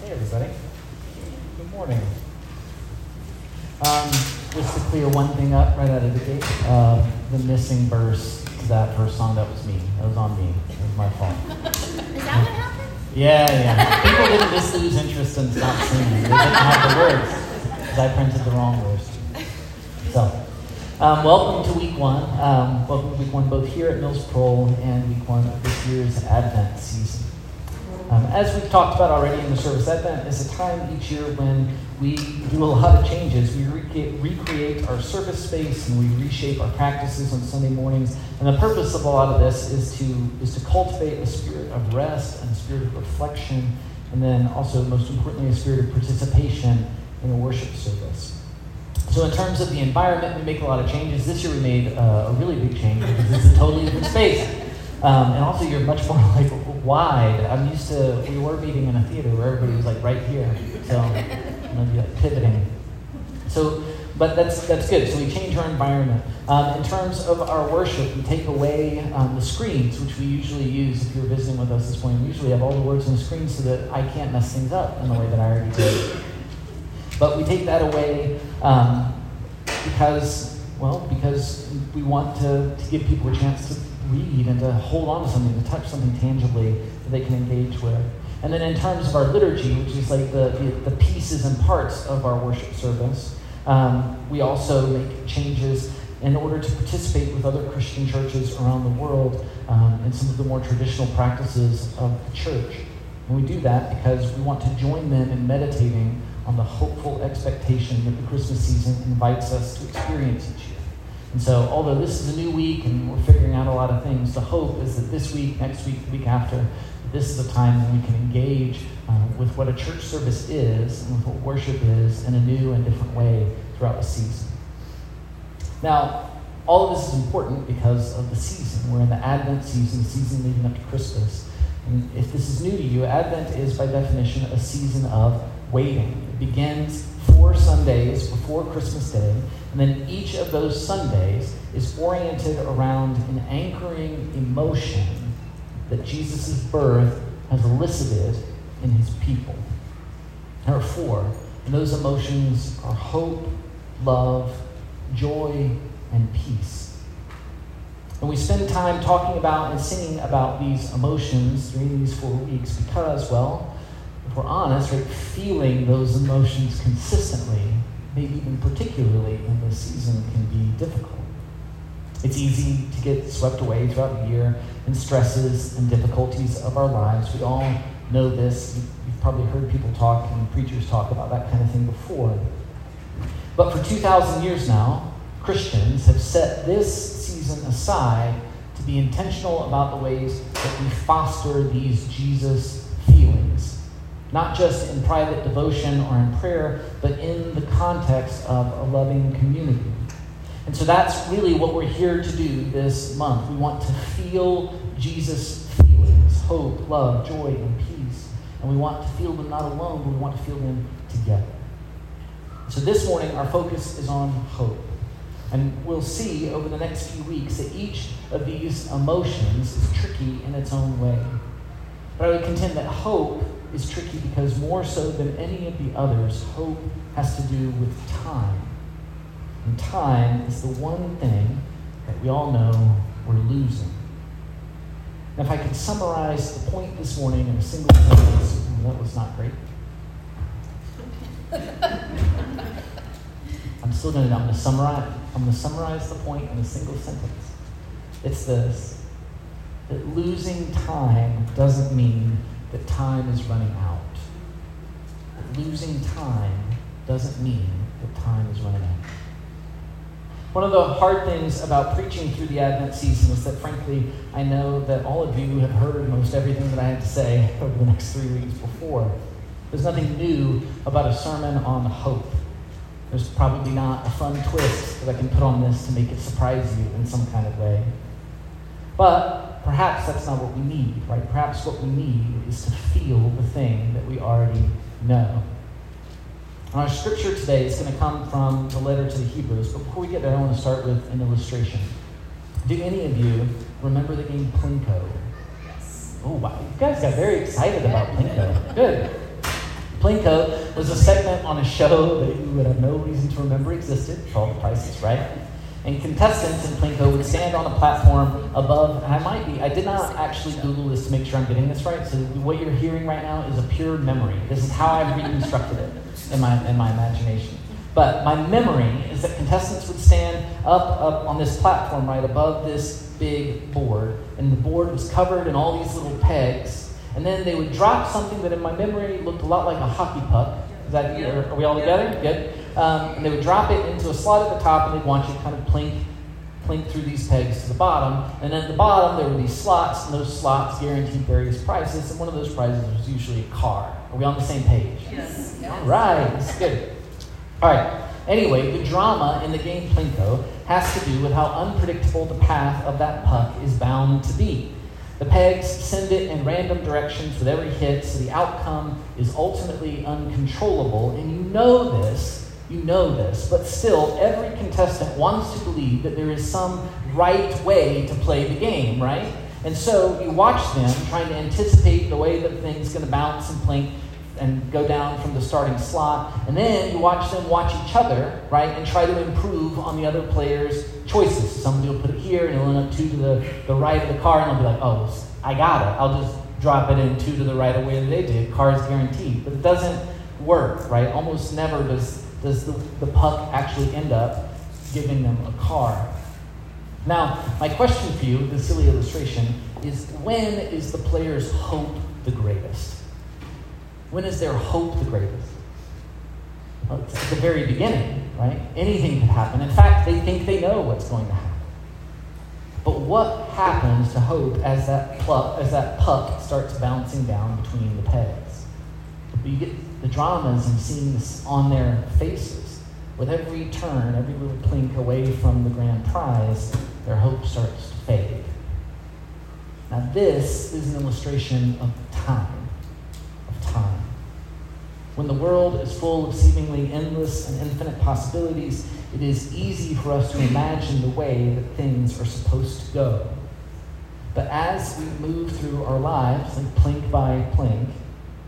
Hey, everybody. Good morning. Um, just to clear one thing up right out of the gate, uh, the missing verse to that first song, that was me. That was on me. It was my fault. Is that what happened? Yeah, yeah. People didn't just lose interest and stop singing. They didn't have the words because I printed the wrong words. So, um, welcome to week one. Um, welcome to week one, both here at Mills Prole and week one of this year's Advent season. Um, as we've talked about already in the service, Advent is a time each year when we do a lot of changes. We re- recreate our service space and we reshape our practices on Sunday mornings. And the purpose of a lot of this is to is to cultivate a spirit of rest and a spirit of reflection, and then also, most importantly, a spirit of participation in a worship service. So, in terms of the environment, we make a lot of changes. This year, we made uh, a really big change because it's a totally different space. Um, and also, you're much more like wide. I'm used to, we were meeting in a theater where everybody was like right here. So, you know, like pivoting. So, but that's, that's good. So, we change our environment. Um, in terms of our worship, we take away um, the screens, which we usually use if you're visiting with us this morning. We usually have all the words on the screen so that I can't mess things up in the way that I already did. But we take that away um, because, well, because we want to, to give people a chance to read and to hold on to something, to touch something tangibly that they can engage with. And then in terms of our liturgy, which is like the, the, the pieces and parts of our worship service, um, we also make changes in order to participate with other Christian churches around the world um, in some of the more traditional practices of the church. And we do that because we want to join them in meditating on the hopeful expectation that the Christmas season invites us to experience each year. And so, although this is a new week and we're figuring out a lot of things, the hope is that this week, next week, the week after, this is a time when we can engage uh, with what a church service is and with what worship is in a new and different way throughout the season. Now, all of this is important because of the season. We're in the Advent season, the season leading up to Christmas. And if this is new to you, Advent is by definition a season of waiting. It begins four Sundays before Christmas Day, and then each of those Sundays is oriented around an anchoring emotion that Jesus' birth has elicited in his people. There are four, and those emotions are hope, love, joy, and peace. And we spend time talking about and singing about these emotions during these four weeks because, well, we're honest, feeling those emotions consistently, maybe even particularly in this season, can be difficult. It's easy to get swept away throughout the year in stresses and difficulties of our lives. We all know this. You've probably heard people talk and preachers talk about that kind of thing before. But for 2,000 years now, Christians have set this season aside to be intentional about the ways that we foster these Jesus not just in private devotion or in prayer, but in the context of a loving community. And so that's really what we're here to do this month. We want to feel Jesus' feelings hope, love, joy, and peace. And we want to feel them not alone, but we want to feel them together. So this morning, our focus is on hope. And we'll see over the next few weeks that each of these emotions is tricky in its own way. But I would contend that hope is tricky because more so than any of the others, hope has to do with time. And time is the one thing that we all know we're losing. Now, if I could summarize the point this morning in a single sentence, that was not great. I'm still going to. I'm going to summarize. I'm going to summarize the point in a single sentence. It's this: that losing time doesn't mean that time is running out. That losing time doesn't mean that time is running out. One of the hard things about preaching through the Advent season is that, frankly, I know that all of you have heard most everything that I had to say over the next three weeks before. There's nothing new about a sermon on hope. There's probably not a fun twist that I can put on this to make it surprise you in some kind of way. But perhaps that's not what we need, right? Perhaps what we need is to feel the thing that we already know. our scripture today is going to come from the letter to the Hebrews, but before we get there, I want to start with an illustration. Do any of you remember the game Plinko? Yes. Oh, wow. You guys got very excited about Plinko. Good. Plinko was a segment on a show that you would have no reason to remember existed, called The Price is Right. And contestants in Plinko would stand on a platform above, and I might be, I did not actually Google this to make sure I'm getting this right, so what you're hearing right now is a pure memory. This is how I've reconstructed it in my, in my imagination. But my memory is that contestants would stand up, up on this platform right above this big board, and the board was covered in all these little pegs. And then they would drop something that in my memory looked a lot like a hockey puck. Is that, are we all together? Good. Um, and they would drop it into a slot at the top, and they'd want you to kind of plink, plink through these pegs to the bottom. And at the bottom, there were these slots, and those slots guaranteed various prizes. And one of those prizes was usually a car. Are we on the same page? Yes. All right, that's good. All right. Anyway, the drama in the game Plinko has to do with how unpredictable the path of that puck is bound to be. The pegs send it in random directions with every hit, so the outcome is ultimately uncontrollable. And you know this, you know this, but still, every contestant wants to believe that there is some right way to play the game, right? And so you watch them trying to anticipate the way that thing's going to bounce and plink and go down from the starting slot. And then you watch them watch each other, right, and try to improve on the other player's choices. Somebody will put it here and it'll end up two to the, the right of the car, and they'll be like, oh, I got it. I'll just drop it in two to the right of where they did. Car is guaranteed. But it doesn't work, right? Almost never does, does the, the puck actually end up giving them a car. Now, my question for you, the silly illustration, is when is the player's hope the greatest? When is their hope the greatest? Well, it's at the very beginning, right? Anything could happen. In fact, they think they know what's going to happen. But what happens to hope as that, as that puck starts bouncing down between the pegs? You get the dramas and seeing this on their faces. With every turn, every little plink away from the grand prize, their hope starts to fade. Now, this is an illustration of time of time. When the world is full of seemingly endless and infinite possibilities, it is easy for us to imagine the way that things are supposed to go. But as we move through our lives, like plink by plink,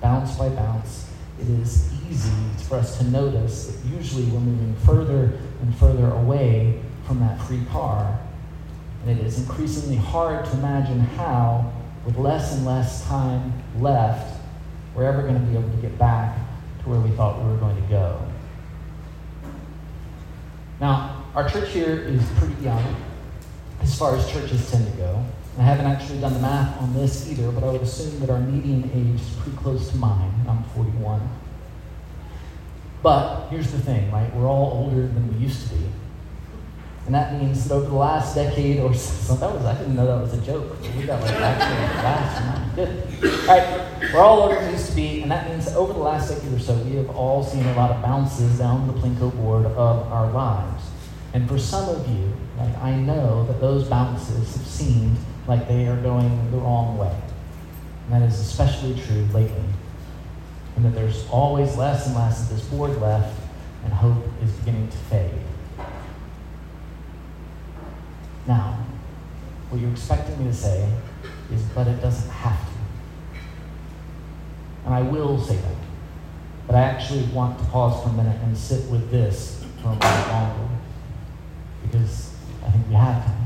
bounce by bounce, it is easy for us to notice that usually we're moving further and further away from that free car. And it is increasingly hard to imagine how, with less and less time left, we're ever going to be able to get back to where we thought we were going to go. Now, our church here is pretty young as far as churches tend to go. I haven't actually done the math on this either, but I would assume that our median age is pretty close to mine. I'm 41. But here's the thing, right? We're all older than we used to be. And that means that over the last decade or so, that was, I didn't know that was a joke. We got like actually last Good. All right, we're all older than we used to be, and that means that over the last decade or so, we have all seen a lot of bounces down the Plinko board of our lives. And for some of you, like I know that those bounces have seemed like they are going the wrong way. And that is especially true lately. And that there's always less and less of this board left, and hope is beginning to fade. Now, what you're expecting me to say is, but it doesn't have to. And I will say that. But I actually want to pause for a minute and sit with this for a moment longer. Because I think we have to.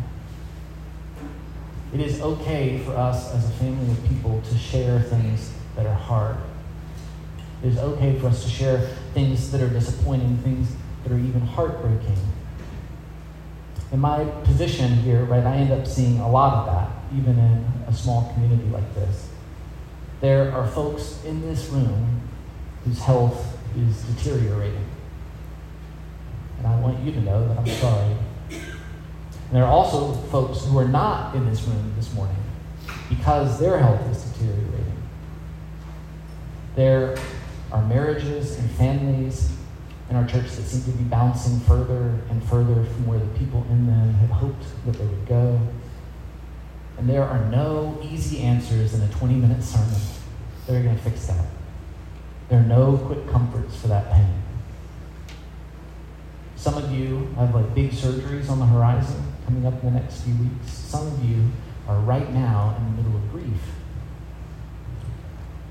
It is okay for us as a family of people to share things that are hard. It is okay for us to share things that are disappointing, things that are even heartbreaking in my position here, right, I end up seeing a lot of that, even in a small community like this. There are folks in this room whose health is deteriorating. And I want you to know that I'm sorry. And there are also folks who are not in this room this morning because their health is deteriorating. There are marriages and families in our church that seem to be bouncing further and further from where the people in them had hoped that they would go. And there are no easy answers in a 20 minute sermon that are going to fix that. There are no quick comforts for that pain. Some of you have like big surgeries on the horizon coming up in the next few weeks. Some of you are right now in the middle of grief.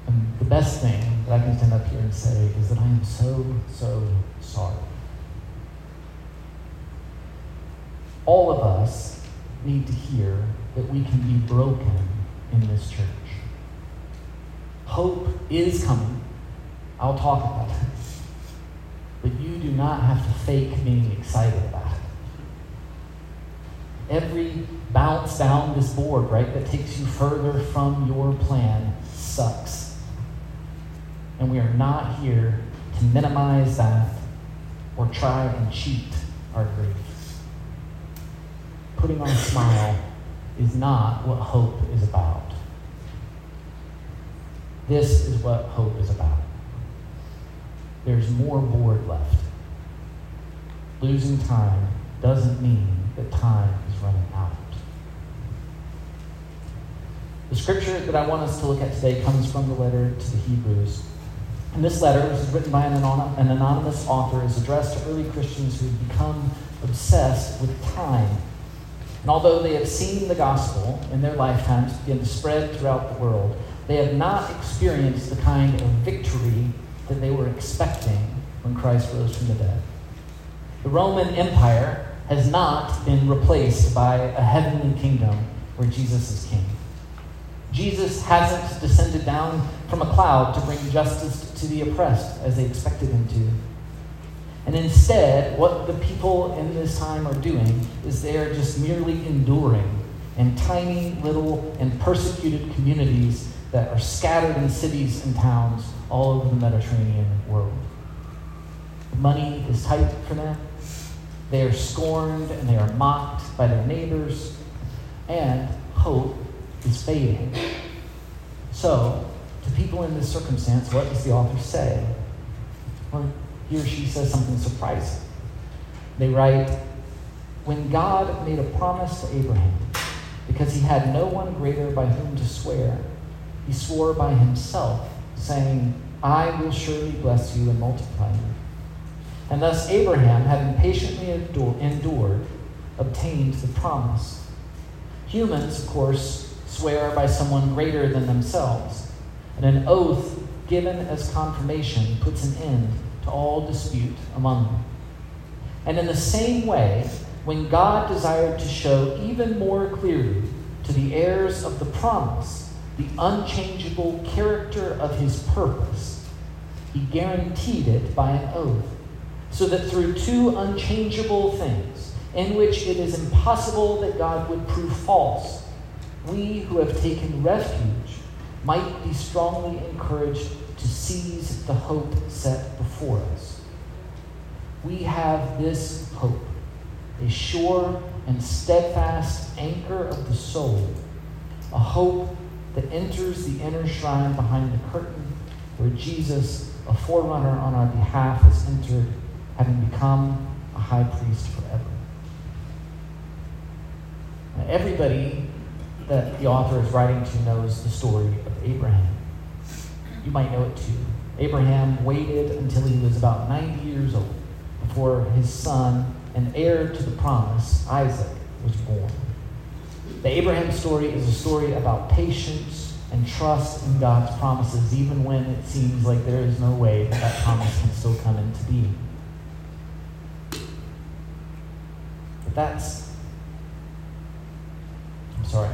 And the best thing that I can stand up here and say is that I am so, so sorry. All of us need to hear that we can be broken in this church. Hope is coming. I'll talk about it. But you do not have to fake being excited about it. Every bounce down this board, right, that takes you further from your plan sucks. And we are not here to minimize that or try and cheat our grief. Putting on a smile is not what hope is about. This is what hope is about. There's more board left. Losing time doesn't mean that time running out. The scripture that I want us to look at today comes from the letter to the Hebrews. And this letter, which is written by an anonymous author, is addressed to early Christians who have become obsessed with time. And although they have seen the gospel in their lifetimes begin to spread throughout the world, they have not experienced the kind of victory that they were expecting when Christ rose from the dead. The Roman Empire has not been replaced by a heavenly kingdom where Jesus is king. Jesus hasn't descended down from a cloud to bring justice to the oppressed as they expected him to. And instead, what the people in this time are doing is they are just merely enduring in tiny little and persecuted communities that are scattered in cities and towns all over the Mediterranean world. Money is tight for them. They are scorned and they are mocked by their neighbors, and hope is fading. So, to people in this circumstance, what does the author say? Well, he or she says something surprising. They write, When God made a promise to Abraham, because he had no one greater by whom to swear, he swore by himself, saying, I will surely bless you and multiply you. And thus Abraham, having patiently endured, obtained the promise. Humans, of course, swear by someone greater than themselves, and an oath given as confirmation puts an end to all dispute among them. And in the same way, when God desired to show even more clearly to the heirs of the promise the unchangeable character of his purpose, he guaranteed it by an oath so that through two unchangeable things, in which it is impossible that God would prove false, we who have taken refuge might be strongly encouraged to seize the hope set before us. We have this hope, a sure and steadfast anchor of the soul, a hope that enters the inner shrine behind the curtain where Jesus, a forerunner on our behalf, has entered having become a high priest forever. Now, everybody that the author is writing to knows the story of Abraham. You might know it too. Abraham waited until he was about 90 years old before his son and heir to the promise, Isaac, was born. The Abraham story is a story about patience and trust in God's promises, even when it seems like there is no way that that promise can still come into being. But that's, I'm sorry.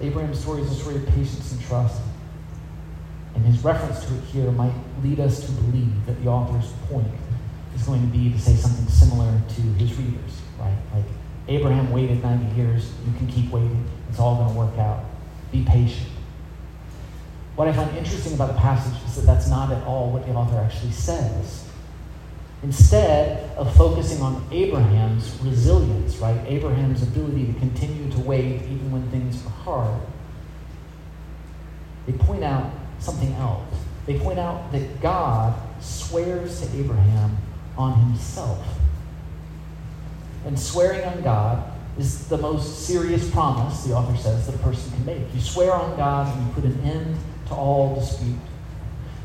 Abraham's story is a story of patience and trust. And his reference to it here might lead us to believe that the author's point is going to be to say something similar to his readers, right? Like, Abraham waited 90 years. You can keep waiting. It's all going to work out. Be patient. What I find interesting about the passage is that that's not at all what the author actually says. Instead of focusing on Abraham's resilience, right? Abraham's ability to continue to wait even when things are hard, they point out something else. They point out that God swears to Abraham on himself. And swearing on God is the most serious promise, the author says, that a person can make. You swear on God and you put an end to all dispute.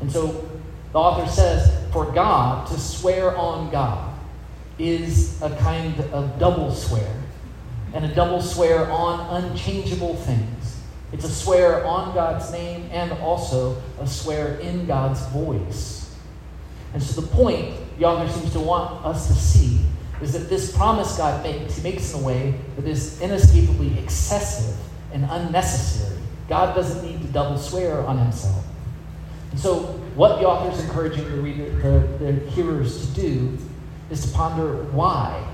And so the author says, for God to swear on God is a kind of double swear, and a double swear on unchangeable things. It's a swear on God's name and also a swear in God's voice. And so the point the author seems to want us to see is that this promise God makes, he makes in a way that is inescapably excessive and unnecessary. God doesn't need to double swear on himself. So, what the author is encouraging the, reader, the, the hearers to do is to ponder why.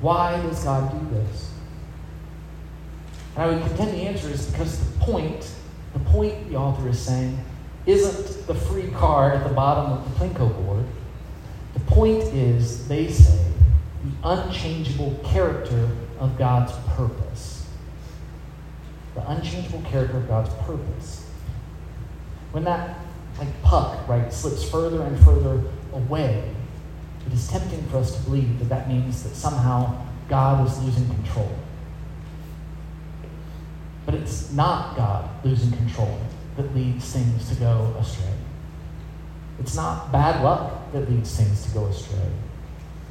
Why does God do this? And I would contend the answer is because the point, the point the author is saying, isn't the free car at the bottom of the Plinko board. The point is, they say, the unchangeable character of God's purpose. The unchangeable character of God's purpose. When that like puck, right, slips further and further away, it is tempting for us to believe that that means that somehow God is losing control. But it's not God losing control that leads things to go astray. It's not bad luck that leads things to go astray.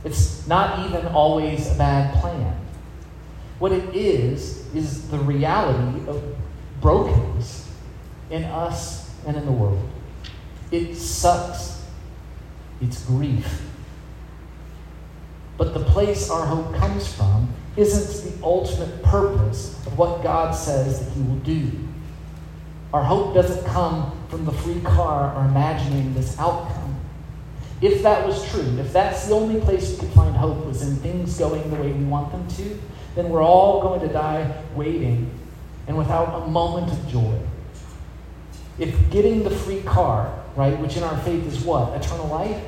It's not even always a bad plan. What it is, is the reality of brokenness in us and in the world. It sucks. It's grief. But the place our hope comes from isn't the ultimate purpose of what God says that He will do. Our hope doesn't come from the free car or imagining this outcome. If that was true, if that's the only place we could find hope was in things going the way we want them to, then we're all going to die waiting and without a moment of joy. If getting the free car, right, which in our faith is what? Eternal life?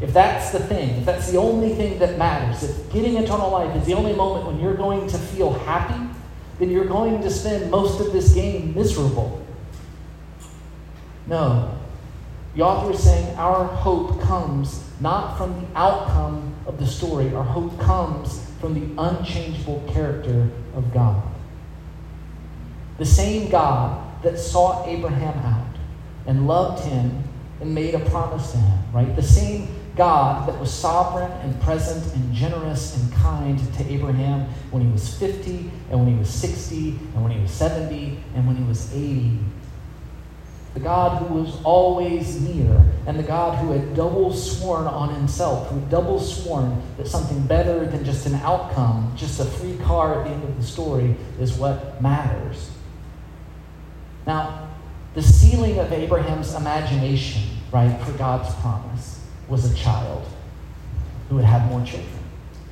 If that's the thing, if that's the only thing that matters, if getting eternal life is the only moment when you're going to feel happy, then you're going to spend most of this game miserable. No. The author is saying our hope comes not from the outcome of the story, our hope comes from the unchangeable character of God. The same God that sought Abraham out and loved him and made a promise to him, right? The same God that was sovereign and present and generous and kind to Abraham when he was 50 and when he was 60 and when he was 70 and when he was 80 the God who was always near, and the God who had double sworn on himself, who had double sworn that something better than just an outcome, just a free car at the end of the story, is what matters. Now, the ceiling of Abraham's imagination, right, for God's promise was a child who would have more children.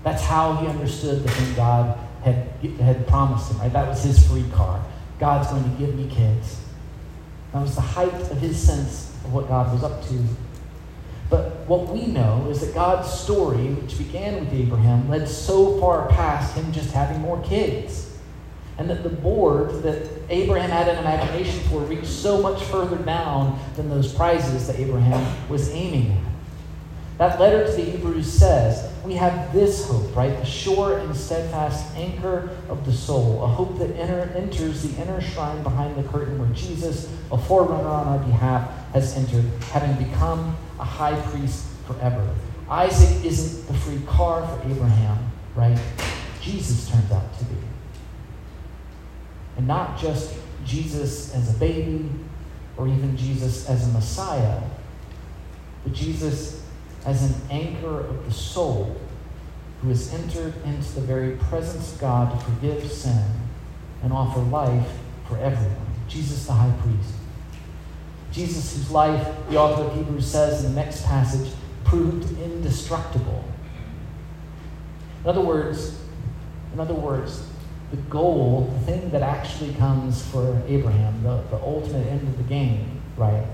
That's how he understood the thing God had, had promised him, right? That was his free car. God's going to give me kids. That was the height of his sense of what God was up to. But what we know is that God's story, which began with Abraham, led so far past him just having more kids. And that the board that Abraham had an imagination for reached so much further down than those prizes that Abraham was aiming at. That letter to the Hebrews says, we have this hope, right? The sure and steadfast anchor of the soul, a hope that enter, enters the inner shrine behind the curtain where Jesus, a forerunner on our behalf, has entered, having become a high priest forever. Isaac isn't the free car for Abraham, right? Jesus turns out to be. And not just Jesus as a baby or even Jesus as a Messiah, but Jesus as an anchor of the soul who has entered into the very presence of God to forgive sin and offer life for everyone. Jesus, the high priest. Jesus, whose life, the author of Hebrews says in the next passage, proved indestructible. In other words, in other words, the goal, the thing that actually comes for Abraham, the, the ultimate end of the game, right,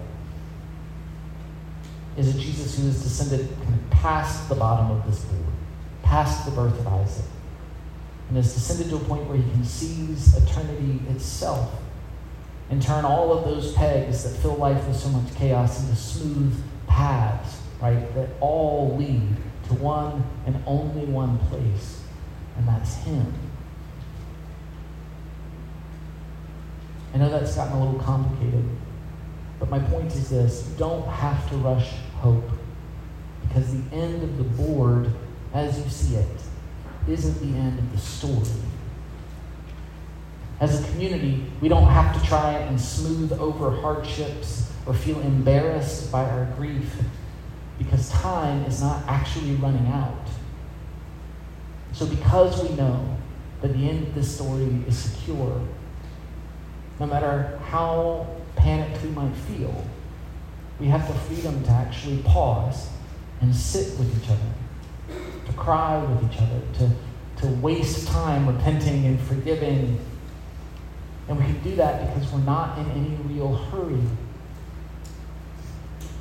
is a Jesus who has descended kind of past the bottom of this board, past the birth of Isaac, and has descended to a point where he can seize eternity itself and turn all of those pegs that fill life with so much chaos into smooth paths, right, that all lead to one and only one place, and that's Him. I know that's gotten a little complicated, but my point is this you don't have to rush hope because the end of the board, as you see it, isn't the end of the story. As a community, we don't have to try and smooth over hardships or feel embarrassed by our grief because time is not actually running out. So, because we know that the end of this story is secure, no matter how panicked we might feel, we have the freedom to actually pause and sit with each other, to cry with each other, to, to waste time repenting and forgiving. And we can do that because we're not in any real hurry.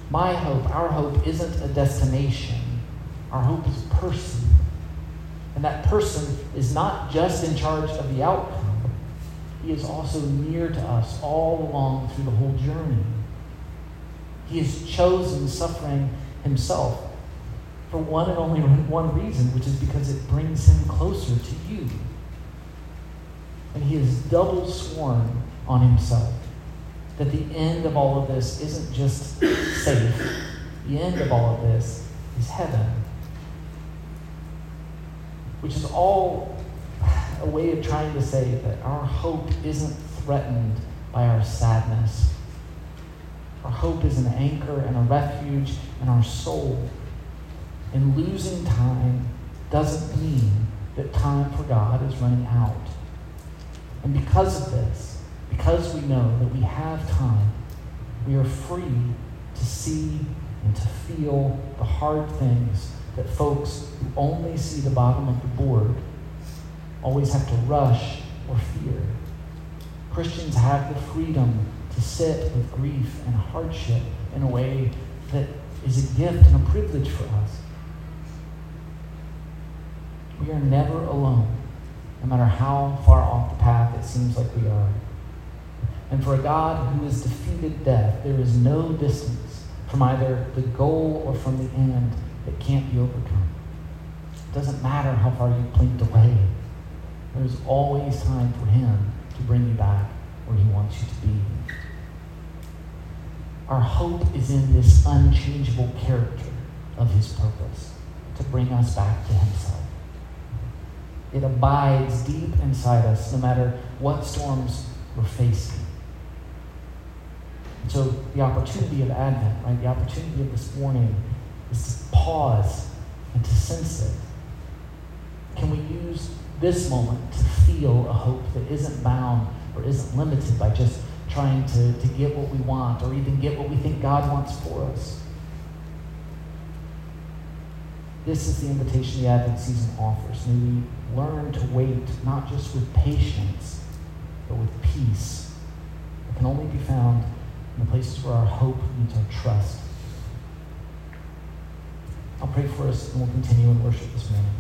My hope, our hope, isn't a destination. Our hope is a person. And that person is not just in charge of the outcome, he is also near to us all along through the whole journey. He has chosen suffering himself for one and only one reason, which is because it brings him closer to you. And he has double sworn on himself that the end of all of this isn't just safe, the end of all of this is heaven. Which is all a way of trying to say that our hope isn't threatened by our sadness. Our hope is an anchor and a refuge in our soul. And losing time doesn't mean that time for God is running out. And because of this, because we know that we have time, we are free to see and to feel the hard things that folks who only see the bottom of the board always have to rush or fear. Christians have the freedom to sit with grief and hardship in a way that is a gift and a privilege for us. We are never alone, no matter how far off the path it seems like we are. And for a God who has defeated death, there is no distance from either the goal or from the end that can't be overcome. It doesn't matter how far you blinked away. There's always time for Him to bring you back where He wants you to be. Our hope is in this unchangeable character of His purpose to bring us back to Himself. It abides deep inside us no matter what storms we're facing. And so, the opportunity of Advent, right, the opportunity of this morning is to pause and to sense it. Can we use this moment to feel a hope that isn't bound or isn't limited by just trying to, to get what we want or even get what we think God wants for us. This is the invitation the Advent season offers. May we learn to wait not just with patience, but with peace. It can only be found in the places where our hope meets our trust. I'll pray for us and we'll continue in worship this morning.